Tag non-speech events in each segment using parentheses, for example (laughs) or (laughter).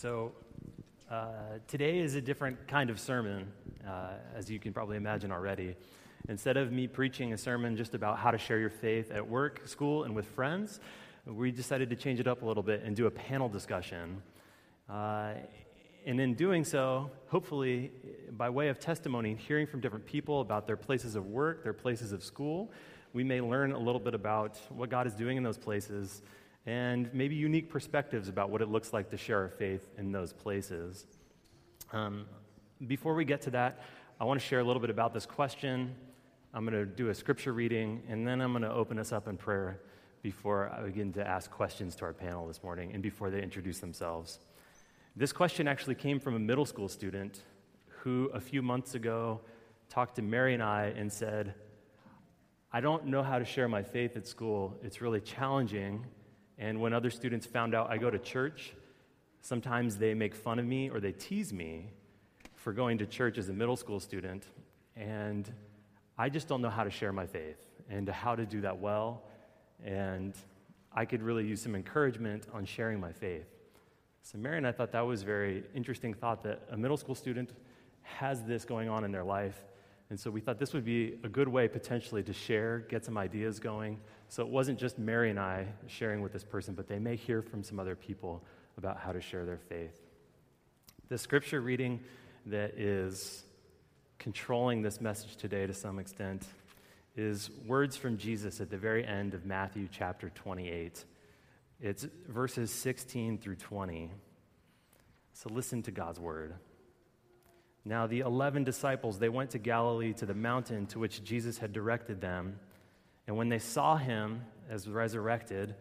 So, uh, today is a different kind of sermon, uh, as you can probably imagine already. Instead of me preaching a sermon just about how to share your faith at work, school, and with friends, we decided to change it up a little bit and do a panel discussion. Uh, and in doing so, hopefully, by way of testimony, hearing from different people about their places of work, their places of school, we may learn a little bit about what God is doing in those places and maybe unique perspectives about what it looks like to share our faith in those places. Um, before we get to that, I want to share a little bit about this question. I'm going to do a scripture reading, and then I'm going to open us up in prayer before I begin to ask questions to our panel this morning and before they introduce themselves. This question actually came from a middle school student who, a few months ago, talked to Mary and I and said, I don't know how to share my faith at school. It's really challenging. And when other students found out I go to church, sometimes they make fun of me or they tease me for going to church as a middle school student. And I just don't know how to share my faith and how to do that well. And I could really use some encouragement on sharing my faith. So Mary and I thought that was a very interesting thought that a middle school student has this going on in their life. And so we thought this would be a good way potentially to share, get some ideas going. So it wasn't just Mary and I sharing with this person, but they may hear from some other people about how to share their faith. The scripture reading that is controlling this message today to some extent is words from Jesus at the very end of Matthew chapter 28. It's verses 16 through 20. So listen to God's word. Now, the 11 disciples, they went to Galilee to the mountain to which Jesus had directed them. And when they saw him as resurrected,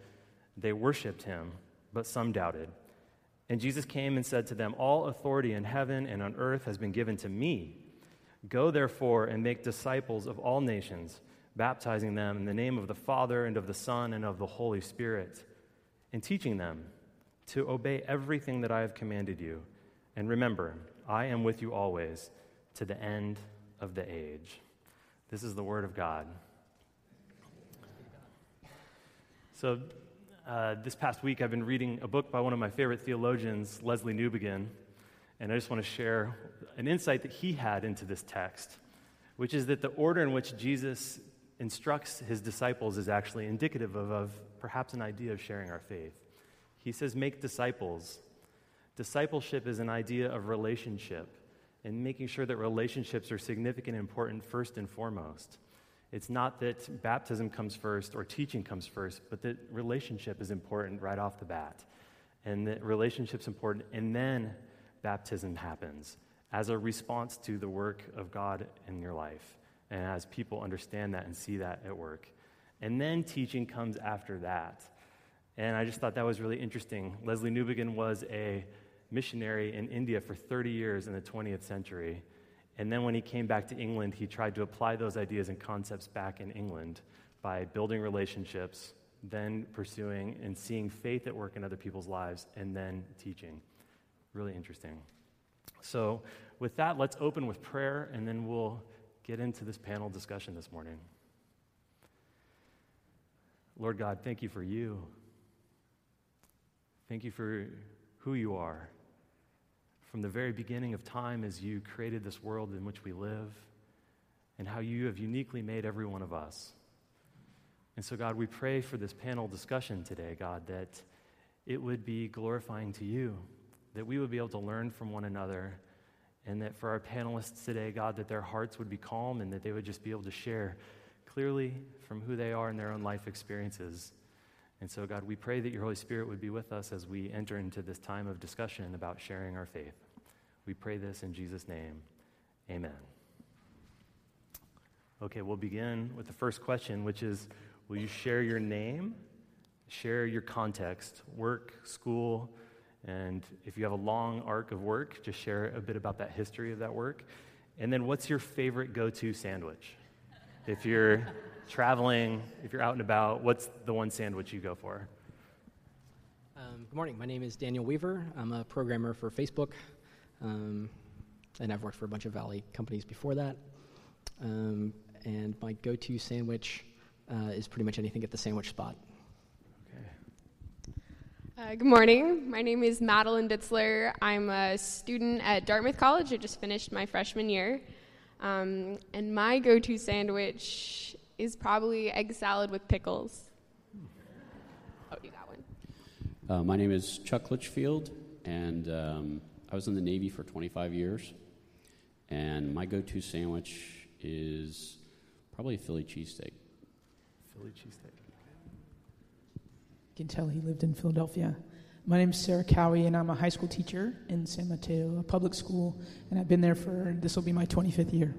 they worshiped him, but some doubted. And Jesus came and said to them, All authority in heaven and on earth has been given to me. Go therefore and make disciples of all nations, baptizing them in the name of the Father and of the Son and of the Holy Spirit, and teaching them to obey everything that I have commanded you. And remember, I am with you always to the end of the age. This is the word of God. So, uh, this past week, I've been reading a book by one of my favorite theologians, Lesslie Newbigin, and I just want to share an insight that he had into this text, which is that the order in which Jesus instructs his disciples is actually indicative of, of perhaps an idea of sharing our faith. He says, Make disciples. Discipleship is an idea of relationship and making sure that relationships are significant and important first and foremost. It's not that baptism comes first or teaching comes first, but that relationship is important right off the bat. And that relationship's important, and then baptism happens as a response to the work of God in your life. And as people understand that and see that at work. And then teaching comes after that. And I just thought that was really interesting. Lesslie Newbigin was a missionary in India for 30 years in the 20th century. And then when he came back to England, he tried to apply those ideas and concepts back in England by building relationships, then pursuing and seeing faith at work in other people's lives, and then teaching. Really interesting. So, with that, let's open with prayer, and then we'll get into this panel discussion this morning. Lord God, thank you for you. Thank you for who you are from the very beginning of time as you created this world in which we live and how you have uniquely made every one of us. And so, God, we pray for this panel discussion today, God, that it would be glorifying to you, that we would be able to learn from one another, and that for our panelists today, God, that their hearts would be calm and that they would just be able to share clearly from who they are in their own life experiences. And so, God, we pray that your Holy Spirit would be with us as we enter into this time of discussion about sharing our faith. We pray this in Jesus' name. Amen. Okay, we'll begin with the first question, which is Will you share your name, share your context, work, school, and if you have a long arc of work, just share a bit about that history of that work. And then, what's your favorite go to sandwich? If you're traveling, if you're out and about, what's the one sandwich you go for? Um, good morning. My name is Daniel Weaver. I'm a programmer for Facebook, um, and I've worked for a bunch of Valley companies before that. Um, and my go to sandwich uh, is pretty much anything at the sandwich spot. Okay. Uh, good morning. My name is Madeline Ditzler. I'm a student at Dartmouth College. I just finished my freshman year. Um, and my go to sandwich is probably egg salad with pickles. Oh, you got one. Uh, my name is Chuck Litchfield, and um, I was in the Navy for 25 years. And my go to sandwich is probably a Philly cheesesteak. Philly cheesesteak. You can tell he lived in Philadelphia. My name is Sarah Cowie, and I'm a high school teacher in San Mateo, a public school, and I've been there for this will be my 25th year.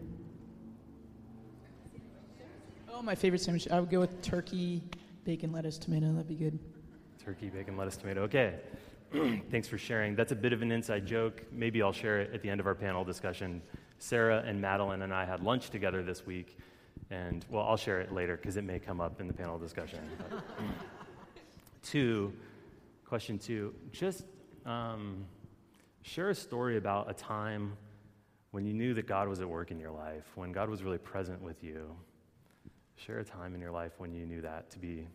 Oh, my favorite sandwich. I would go with turkey, bacon, lettuce, tomato. That'd be good. Turkey, bacon, lettuce, tomato. Okay. (clears throat) Thanks for sharing. That's a bit of an inside joke. Maybe I'll share it at the end of our panel discussion. Sarah and Madeline and I had lunch together this week, and well, I'll share it later because it may come up in the panel discussion. (laughs) two, question two, just um, share a story about a time when you knew that God was at work in your life, when God was really present with you. Share a time in your life when you knew that to be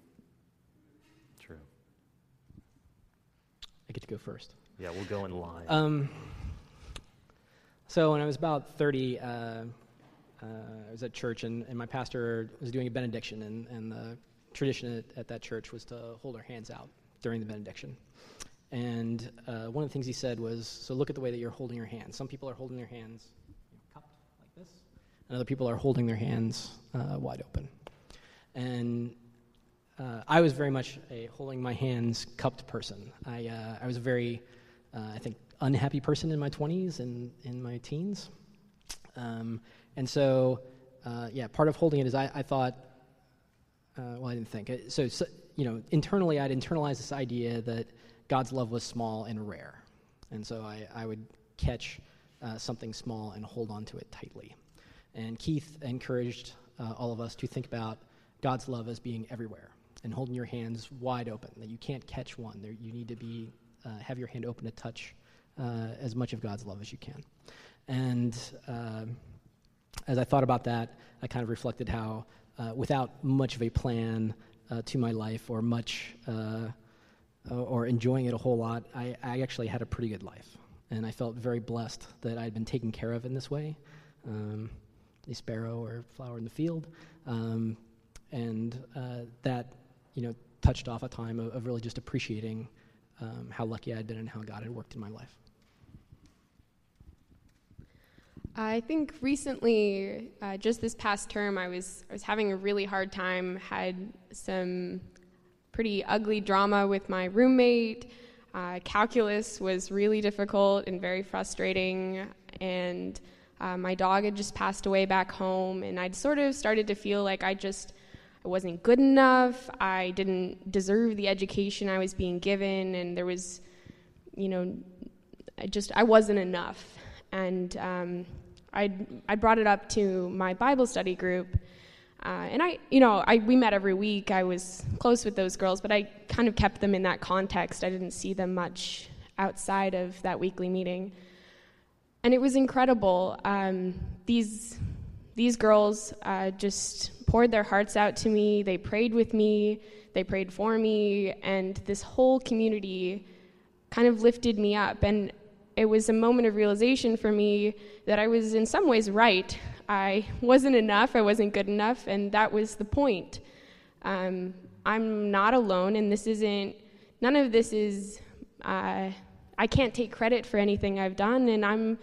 true. I get to go first. Yeah, we'll go in line. Um, so when I was about 30, uh, uh, I was at church, and, and my pastor was doing a benediction, and, and the tradition at, at, that church was to hold our hands out during the benediction. And uh, one of the things he said was, so look at the way that you're holding your hands. Some people are holding their hands you know, cupped like this, and other people are holding their hands uh, wide open. And uh, I was very much a holding my hands cupped person. I, uh, I was a very, uh, I think, unhappy person in my 20s and in my teens. Um, and so, uh, yeah, part of holding it is I, I thought, well, I didn't think. So, so, you know, internally, I'd internalized this idea that God's love was small and rare. And so I, I would catch uh, something small and hold on to it tightly. And Keith encouraged all of us to think about God's love as being everywhere and holding your hands wide open, that you can't catch one. There, you need to be, uh, have your hand open to touch uh, as much of God's love as you can. And uh, as I thought about that, I kind of reflected how, uh, without much of a plan uh, to my life or much, uh, or enjoying it a whole lot, I, I, actually had a pretty good life. And I felt very blessed that I'd been taken care of in this way. Um, a sparrow or flower in the field. Um, and that you know, touched off a time of, of really just appreciating um, how lucky I'd been and how God had worked in my life. I think recently, uh, just this past term, I was I was having a really hard time. Had some pretty ugly drama with my roommate. Uh, calculus was really difficult and very frustrating, and uh, my dog had just passed away back home, and I'd sort of started to feel like I just I wasn't good enough. I didn't deserve the education I was being given, and there was, you know, I just I wasn't enough. And um, I I brought it up to my Bible study group, uh, and I you know I we met every week. I was close with those girls, but I kind of kept them in that context. I didn't see them much outside of that weekly meeting, and it was incredible. Um, these these girls uh, just poured their hearts out to me. They prayed with me, they prayed for me, and this whole community kind of lifted me up. And it was a moment of realization for me that I was in some ways right. I wasn't enough, I wasn't good enough, and that was the point. Um, I'm not alone, and this isn't, none of this is, uh, I can't take credit for anything I've done, and I'm,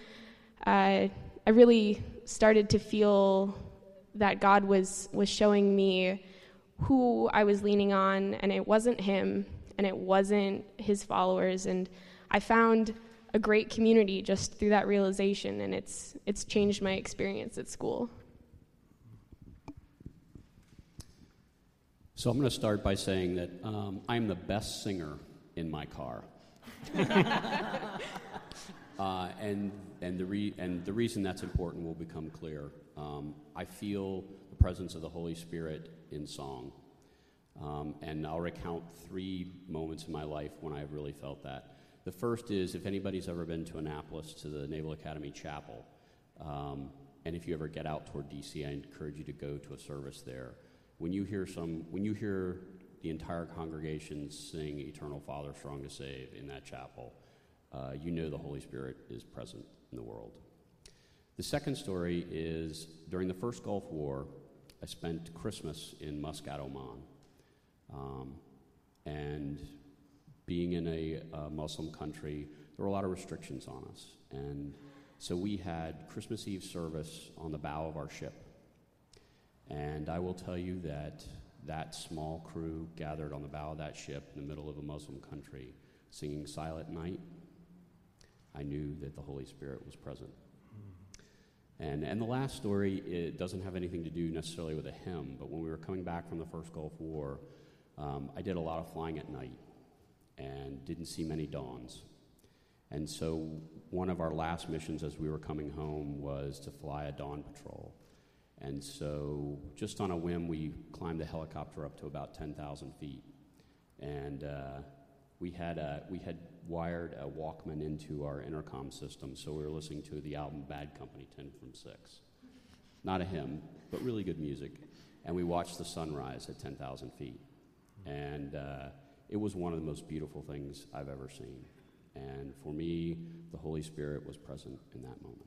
uh, I really started to feel that God was was showing me who I was leaning on, and it wasn't Him, and it wasn't His followers, and I found a great community just through that realization, and it's it's changed my experience at school. So I'm going to start by saying that um, I'm the best singer in my car. (laughs) uh, and and the, re- and the reason that's important will become clear. Um, I feel the presence of the Holy Spirit in song. Um, and I'll recount three moments in my life when I've really felt that. The first is if anybody's ever been to Annapolis to the Naval Academy Chapel, um, and if you ever get out toward DC, I encourage you to go to a service there. When you hear some, when you hear the entire congregation sing Eternal Father, Strong to Save in that chapel, uh, you know the Holy Spirit is present in the world. The second story is during the first Gulf War, I spent Christmas in Muscat, Oman. Um, and being in a, a Muslim country, there were a lot of restrictions on us. And so we had Christmas Eve service on the bow of our ship. And I will tell you that that small crew gathered on the bow of that ship in the middle of a Muslim country singing Silent Night, I knew that the Holy Spirit was present. And, and the last story, it doesn't have anything to do necessarily with a hymn, but when we were coming back from the first Gulf War, um, I did a lot of flying at night and didn't see many dawns. And so one of our last missions as we were coming home was to fly a dawn patrol. And so, just on a whim, we climbed a helicopter up to about 10,000 feet. And uh, we, had a, we had wired a Walkman into our intercom system, so we were listening to the album Bad Company 10 from 6. Not a hymn, but really good music. And we watched the sunrise at 10,000 feet. And uh, it was one of the most beautiful things I've ever seen. And for me, the Holy Spirit was present in that moment.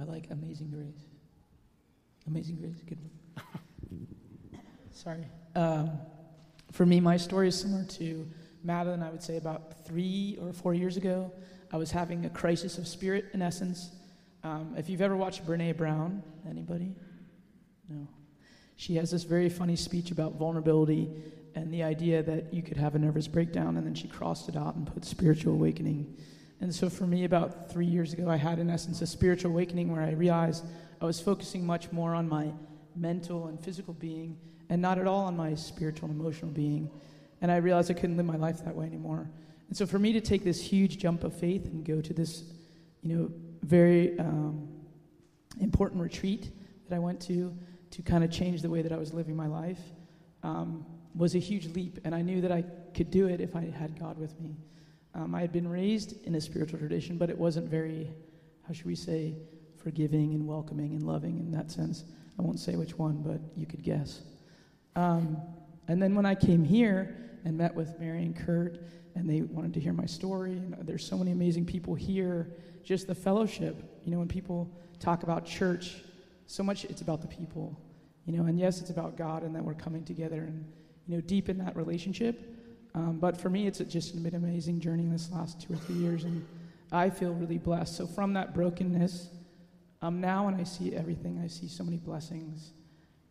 I like Amazing Grace. Amazing Grace, good one. (laughs) Sorry. Um, for me, my story is similar to Madeline. I would say about three or four years ago, I was having a crisis of spirit, in essence. Um, if you've ever watched Brene Brown, anybody? No. She has this very funny speech about vulnerability and the idea that you could have a nervous breakdown, and then she crossed it out and put spiritual awakening. And so for me, about three years ago, I had, in essence, a spiritual awakening where I realized I was focusing much more on my mental and physical being and not at all on my spiritual and emotional being. And I realized I couldn't live my life that way anymore. And so for me to take this huge jump of faith and go to this, you know, very um, important retreat that I went to to kind of change the way that I was living my life um, was a huge leap. And I knew that I could do it if I had God with me. Um, I had been raised in a spiritual tradition, but it wasn't very, how should we say, forgiving and welcoming and loving in that sense. I won't say which one, but you could guess. Um, and then when I came here and met with Mary and Kurt, and they wanted to hear my story, and there's so many amazing people here, just the fellowship. You know, when people talk about church, so much it's about the people. You know, and yes, it's about God and that we're coming together and, you know, deep in that relationship. Um, but for me, it's just been an amazing journey this last two or three years, and I feel really blessed. So from that brokenness, um, now when I see everything, I see so many blessings,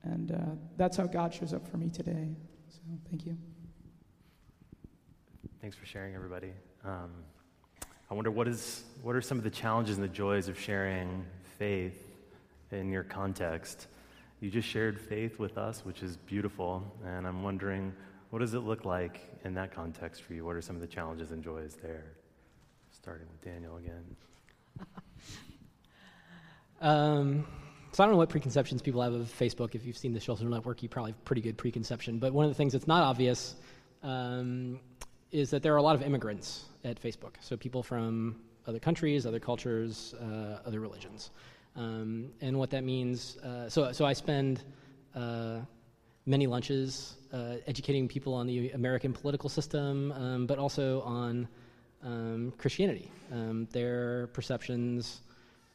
and uh, that's how God shows up for me today. So thank you. Thanks for sharing, everybody. Um, I wonder what is what are some of the challenges and the joys of sharing faith in your context. You just shared faith with us, which is beautiful, and I'm wondering what does it look like in that context for you? What are some of the challenges and joys there? Starting with Daniel again. (laughs) um, so I don't know what preconceptions people have of Facebook. If you've seen the social network, you probably have pretty good preconception. But one of the things that's not obvious um, is that there are a lot of immigrants at Facebook. So people from other countries, other cultures, uh, other religions. Um, and what that means, uh, so, so I spend uh, many lunches uh, educating people on the American political system, um, but also on um, Christianity, um, their perceptions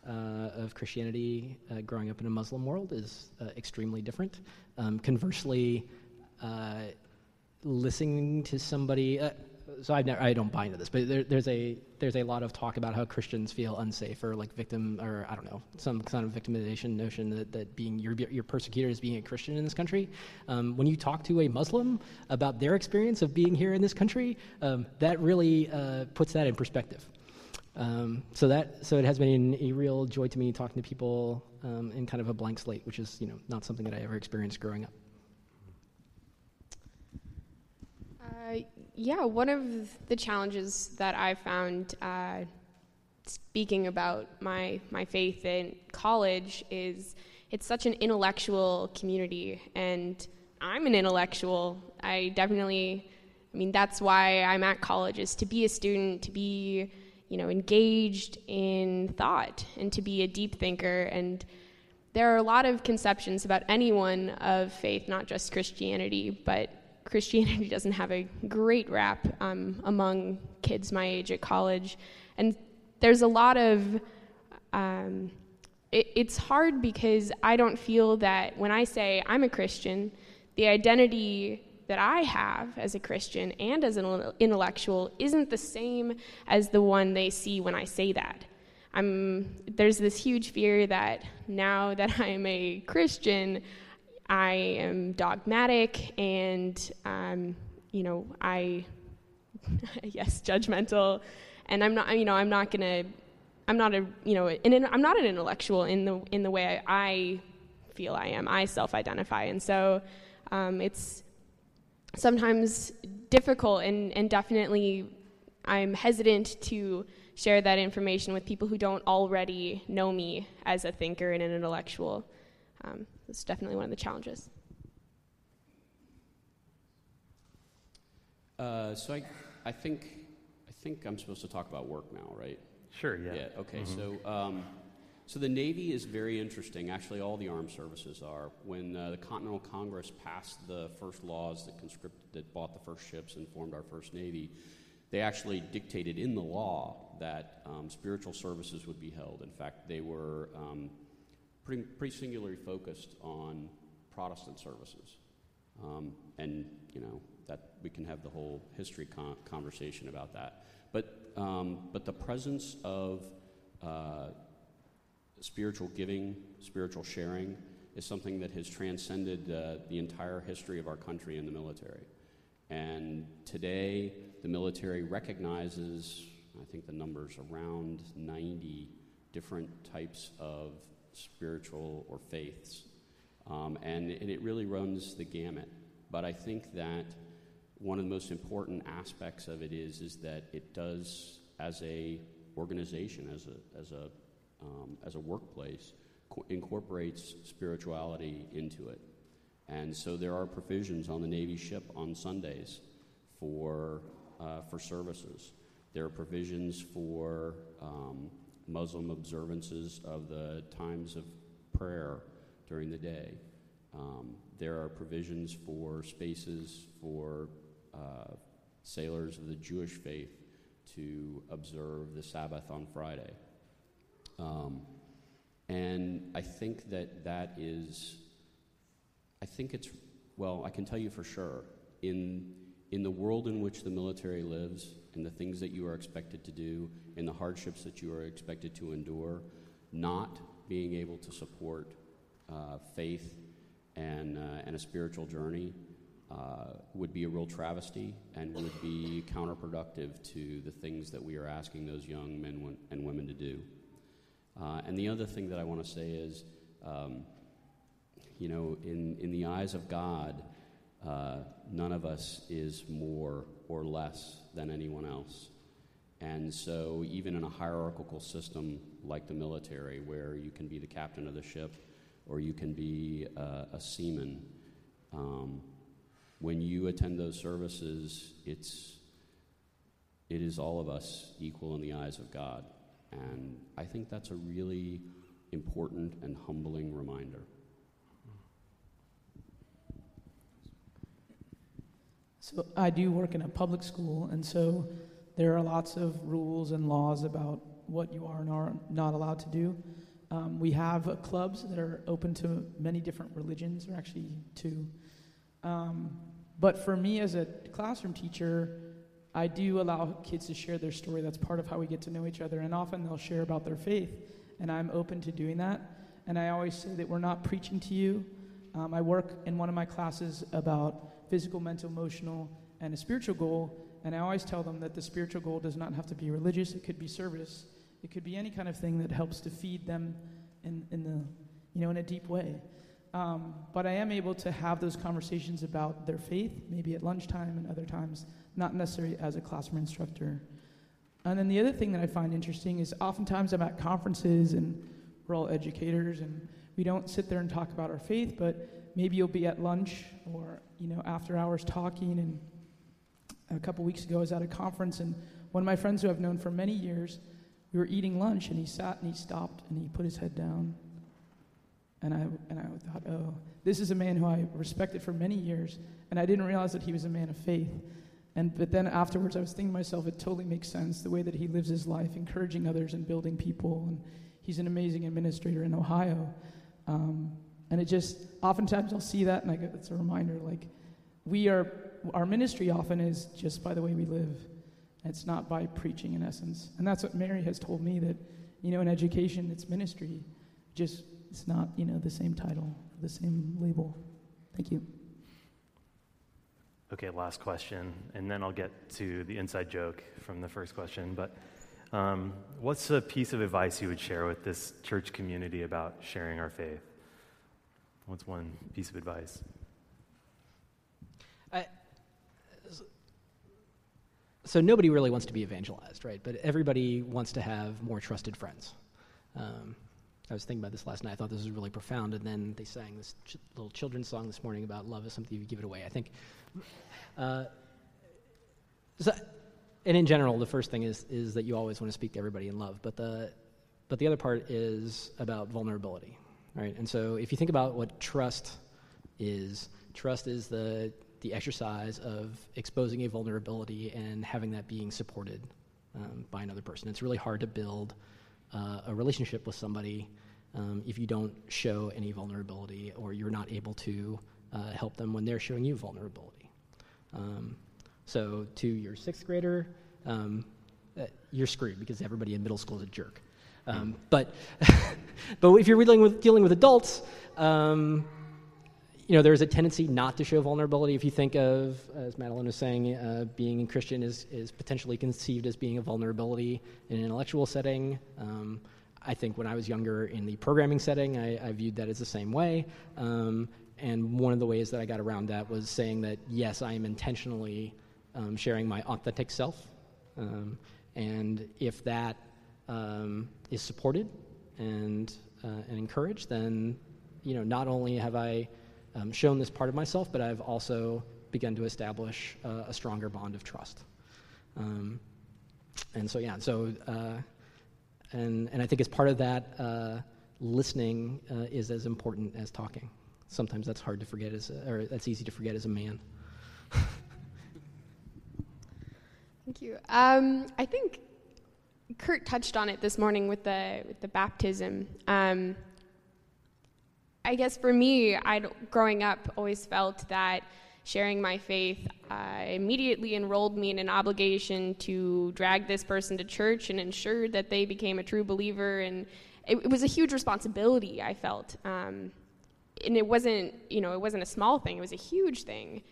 uh, of Christianity uh, growing up in a Muslim world is extremely different. Um, conversely, listening to somebody, so I've never, I don't buy into this, but there, there's a there's a lot of talk about how Christians feel unsafe or like victim or I don't know some kind of victimization notion that, that being your your persecutor is being a Christian in this country. Um, when you talk to a Muslim about their experience of being here in this country, um, that really uh, puts that in perspective. Um, so that so it has been a real joy to me talking to people um, in kind of a blank slate, which is you know not something that I ever experienced growing up. Uh, yeah, one of the challenges that I found uh, speaking about my my faith in college is it's such an intellectual community, and I'm an intellectual. I definitely, I mean, that's why I'm at college is to be a student, to be, you know, engaged in thought, and to be a deep thinker. And there are a lot of conceptions about anyone of faith, not just Christianity, but Christianity (laughs) doesn't have a great rap um, among kids my age at college. And there's a lot of, um, it, it's hard because I don't feel that when I say I'm a Christian, the identity that I have as a Christian and as an intellectual isn't the same as the one they see when I say that. I'm, there's this huge fear that now that (laughs) I'm a Christian, I am dogmatic and, um, you know, I, (laughs) yes, judgmental, and I'm not, you know, I'm not gonna, I'm not a, you know, an, I'm not an intellectual in the in the way I feel I am. I self-identify, and so um, it's sometimes difficult and, and definitely I'm hesitant to share that information with people who don't already know me as a thinker and an intellectual. Um, it's definitely one of the challenges. Uh, so I, I think, I think I'm supposed to talk about work now, right? Sure. Yeah. Yeah. Okay. Mm-hmm. So, um, so the Navy is very interesting. Actually, all the armed services are. When uh, the Continental Congress passed the first laws that conscripted, that bought the first ships and formed our first Navy, they actually dictated in the law that um, spiritual services would be held. In fact, they were um, pretty, pretty singularly focused on Protestant services. Um, and, you know, that we can have the whole history con- conversation about that. But, um, but the presence of uh, spiritual giving, spiritual sharing, is something that has transcended uh, the entire history of our country in the military. And today, the military recognizes, I think the number's around 90 different types of spiritual or faiths. Um, and, and it really runs the gamut. But I think that one of the most important aspects of it is, is that it does, as a organization, as a, as a, um, as a workplace, co- incorporates spirituality into it. And so there are provisions on the Navy ship on Sundays for, uh, for services. There are provisions for um, Muslim observances of the times of prayer during the day. Um, there are provisions for spaces for uh, sailors of the Jewish faith to observe the Sabbath on Friday. Um, and I think that that is, I think it's, well, I can tell you for sure, in, in the world in which the military lives, and the things that you are expected to do, and the hardships that you are expected to endure, not being able to support uh, faith and, uh, and a spiritual journey uh, would be a real travesty and would be counterproductive to the things that we are asking those young men and women to do. Uh, and the other thing that I want to say is, um, you know, in, in the eyes of God, uh, none of us is more or less than anyone else. And so, even in a hierarchical system like the military, where you can be the captain of the ship or you can be uh, a seaman, um, when you attend those services, it's, it is all of us equal in the eyes of God. And I think that's a really important and humbling reminder. So I do work in a public school, and so there are lots of rules and laws about what you are and are not allowed to do. Um, we have uh, clubs that are open to many different religions, or actually two. Um, but for me as a classroom teacher, I do allow kids to share their story. That's part of how we get to know each other. And often they'll share about their faith, and I'm open to doing that. And I always say that we're not preaching to you. Um, I work in one of my classes about physical, mental, emotional, and a spiritual goal. And I always tell them that the spiritual goal does not have to be religious, it could be service. It could be any kind of thing that helps to feed them in, in the, you know, in a deep way. Um, but I am able to have those conversations about their faith, maybe at lunchtime and other times, not necessarily as a classroom instructor. And then the other thing that I find interesting is oftentimes I'm at conferences and we're all educators and we don't sit there and talk about our faith, but maybe you'll be at lunch or you know after hours talking. And a couple weeks ago, I was at a conference, and one of my friends who I've known for many years, we were eating lunch, and he sat and he stopped and he put his head down, And I, and I thought, oh, this is a man who I respected for many years, and I didn't realize that he was a man of faith. And, but then afterwards, I was thinking to myself, it totally makes sense the way that he lives his life, encouraging others and building people. And he's an amazing administrator in Ohio. Um, and it just, oftentimes I'll see that, and I get, it's a reminder like, we are, our ministry often is just by the way we live. It's not by preaching in essence. And that's what Mary has told me that, you know, in education, it's ministry. Just, it's not, you know, the same title, the same label. Thank you. Okay, last question, and then I'll get to the inside joke from the first question. But um, what's a piece of advice you would share with this church community about sharing our faith? What's one piece of advice? I, so nobody really wants to be evangelized, right? But everybody wants to have more trusted friends. Um, I was thinking about this last night. I thought this was really profound. And then they sang this ch- little children's song this morning about love is something you give it away. I think. Uh, so, and in general, the first thing is is that you always want to speak to everybody in love. But the but the other part is about vulnerability, right? And so if you think about what trust is, trust is the the exercise of exposing a vulnerability and having that being supported um, by another person. It's really hard to build uh, a relationship with somebody um, if you don't show any vulnerability or you're not able to uh, help them when they're showing you vulnerability. Um, so, to your sixth grader, um, uh, you're screwed because everybody in middle school is a jerk. Um, but, (laughs) but if you're dealing with, dealing with adults, um, you know, there's a tendency not to show vulnerability. If you think of, as Madeline was saying, uh, being a Christian is, is potentially conceived as being a vulnerability in an intellectual setting. Um, I think when I was younger in the programming setting, I, I viewed that as the same way. Um, and one of the ways that I got around that was saying that, yes, I am intentionally um, sharing my authentic self. Um, and if that um, is supported and, uh, and encouraged, then, you know, not only have I um, shown this part of myself, but I've also begun to establish uh, a stronger bond of trust. Um, and so, yeah, so, uh, and, and I think as part of that, uh, listening uh, is as important as talking. Sometimes that's hard to forget, as a, or that's easy to forget as a man. (laughs) Thank you. Um, I think Kurt touched on it this morning with the with the baptism. Um, I guess for me, I growing up always felt that sharing my faith uh, immediately enrolled me in an obligation to drag this person to church and ensure that they became a true believer, and it, it was a huge responsibility. I felt, um, and it wasn't, you know, it wasn't a small thing; it was a huge thing.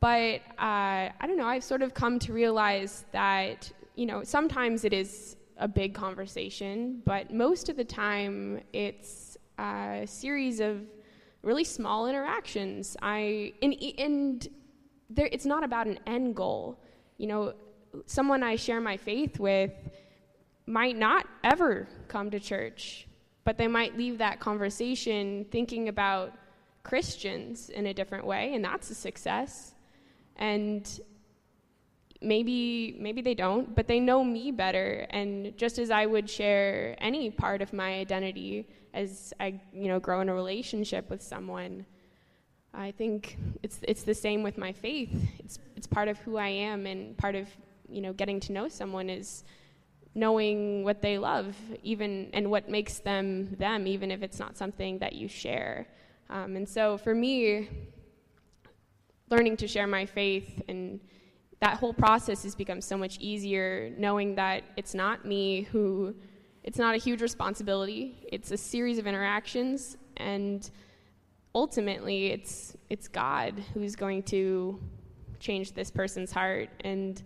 But uh, I don't know. I've sort of come to realize that, you know, sometimes it is a big conversation, but most of the time it's a series of really small interactions. I and, and there, it's not about an end goal. You know, someone I share my faith with might not ever come to church, but they might leave that conversation thinking about Christians in a different way, and that's a success. And maybe maybe they don't, but they know me better. And just as I would share any part of my identity as I you know grow in a relationship with someone, I think it's it's the same with my faith. It's it's part of who I am, and part of you know getting to know someone is knowing what they love, even and what makes them them, even if it's not something that you share. Um, and so for me, learning to share my faith and that whole process has become so much easier knowing that it's not me who it's not a huge responsibility. It's a series of interactions and ultimately it's it's god who's going to change this person's heart. And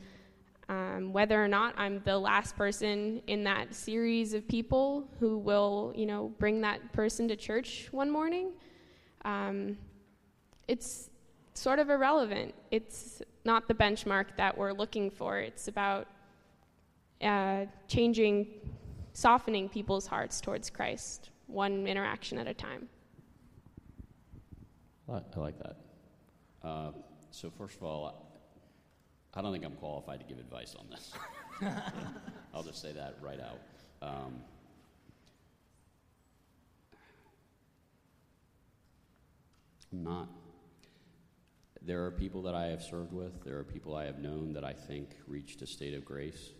um, whether or not i'm the last person in that series of people who will you know bring that person to church one morning um, it's sort of irrelevant it's not the benchmark that we're looking for. It's about uh, changing, softening people's hearts towards Christ, one interaction at a time. I like that. Uh, so, first of all, I don't think I'm qualified to give advice on this. (laughs) I'll just say that right out. Um, I'm not. There are people that I have served with, there are people I have known that I think reached a state of grace.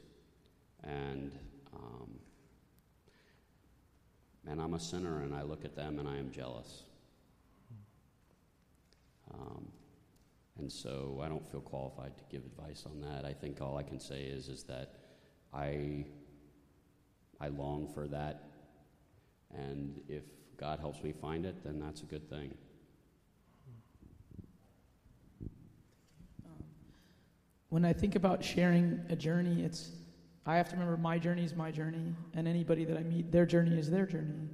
And, um, and I'm a sinner, and I look at them and I am jealous. Um, and so I don't feel qualified to give advice on that. I think all I can say is, is that I, I long for that. And if God helps me find it, then that's a good thing. When I think about sharing a journey, it's I have to remember my journey is my journey, and anybody that I meet, their journey is their journey.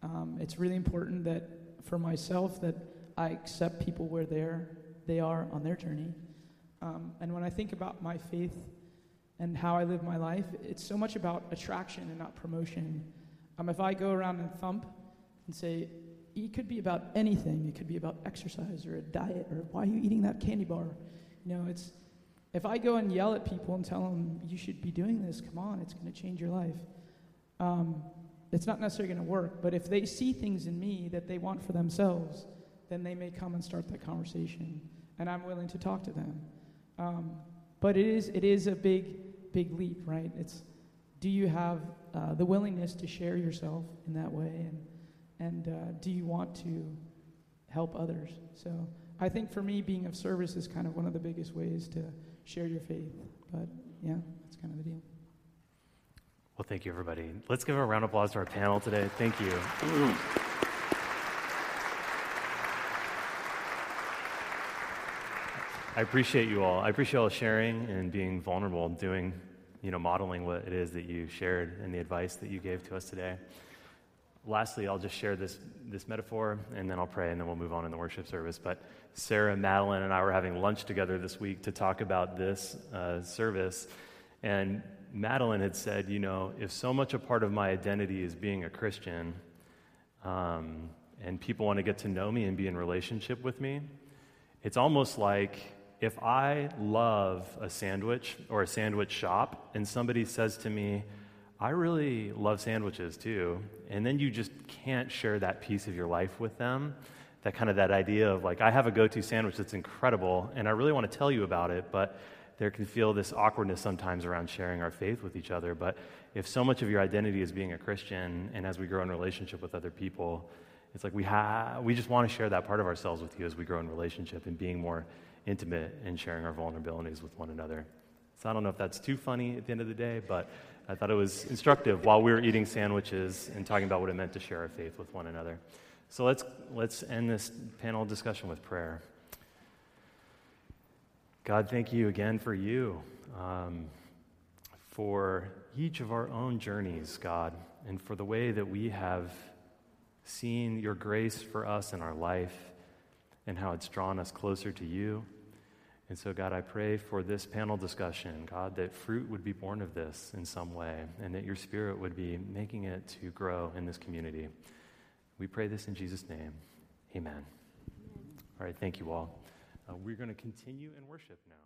Um, it's really important that for myself that I accept people where they're they are on their journey. Um, and when I think about my faith and how I live my life, it's so much about attraction and not promotion. Um, if I go around and thump and say, it could be about anything. It could be about exercise or a diet or why are you eating that candy bar? You know, it's if I go and yell at people and tell them, you should be doing this, come on, it's going to change your life, um, it's not necessarily going to work. But if they see things in me that they want for themselves, then they may come and start that conversation. And I'm willing to talk to them. Um, but it is, it is a big, big leap, right? It's do you have uh, the willingness to share yourself in that way? And, and uh, do you want to help others? So I think for me, being of service is kind of one of the biggest ways to share your faith. But yeah, that's kind of the deal. Well, thank you, everybody. Let's give a round of applause to our panel today. Thank you. I appreciate you all. I appreciate all sharing and being vulnerable doing, you know, modeling what it is that you shared and the advice that you gave to us today. Lastly, I'll just share this, this metaphor and then I'll pray and then we'll move on in the worship service. But Sarah, Madeline, and I were having lunch together this week to talk about this uh, service. And Madeline had said, you know, if so much a part of my identity is being a Christian, um, and people want to get to know me and be in relationship with me, it's almost like if I love a sandwich or a sandwich shop, and somebody says to me, I really love sandwiches too, and then you just can't share that piece of your life with them. That kind of that idea of like i have a go-to sandwich that's incredible and i really want to tell you about it but there can feel this awkwardness sometimes around sharing our faith with each other. But if so much of your identity is being a christian and as we grow in relationship with other people it's like we, ha- we just want to share that part of ourselves with you as we grow in relationship and being more intimate and sharing our vulnerabilities with one another. So i don't know if that's too funny at the end of the day but i thought it was instructive while we were eating sandwiches and talking about what it meant to share our faith with one another so let's, let's end this panel discussion with prayer. God, thank you again for you, um, for each of our own journeys, God, and for the way that we have seen your grace for us in our life and how it's drawn us closer to you. And so, God, I pray for this panel discussion, God, that fruit would be born of this in some way and that your spirit would be making it to grow in this community. We pray this in Jesus' name. Amen. Amen. All right, thank you all. Uh, we're going to continue in worship now.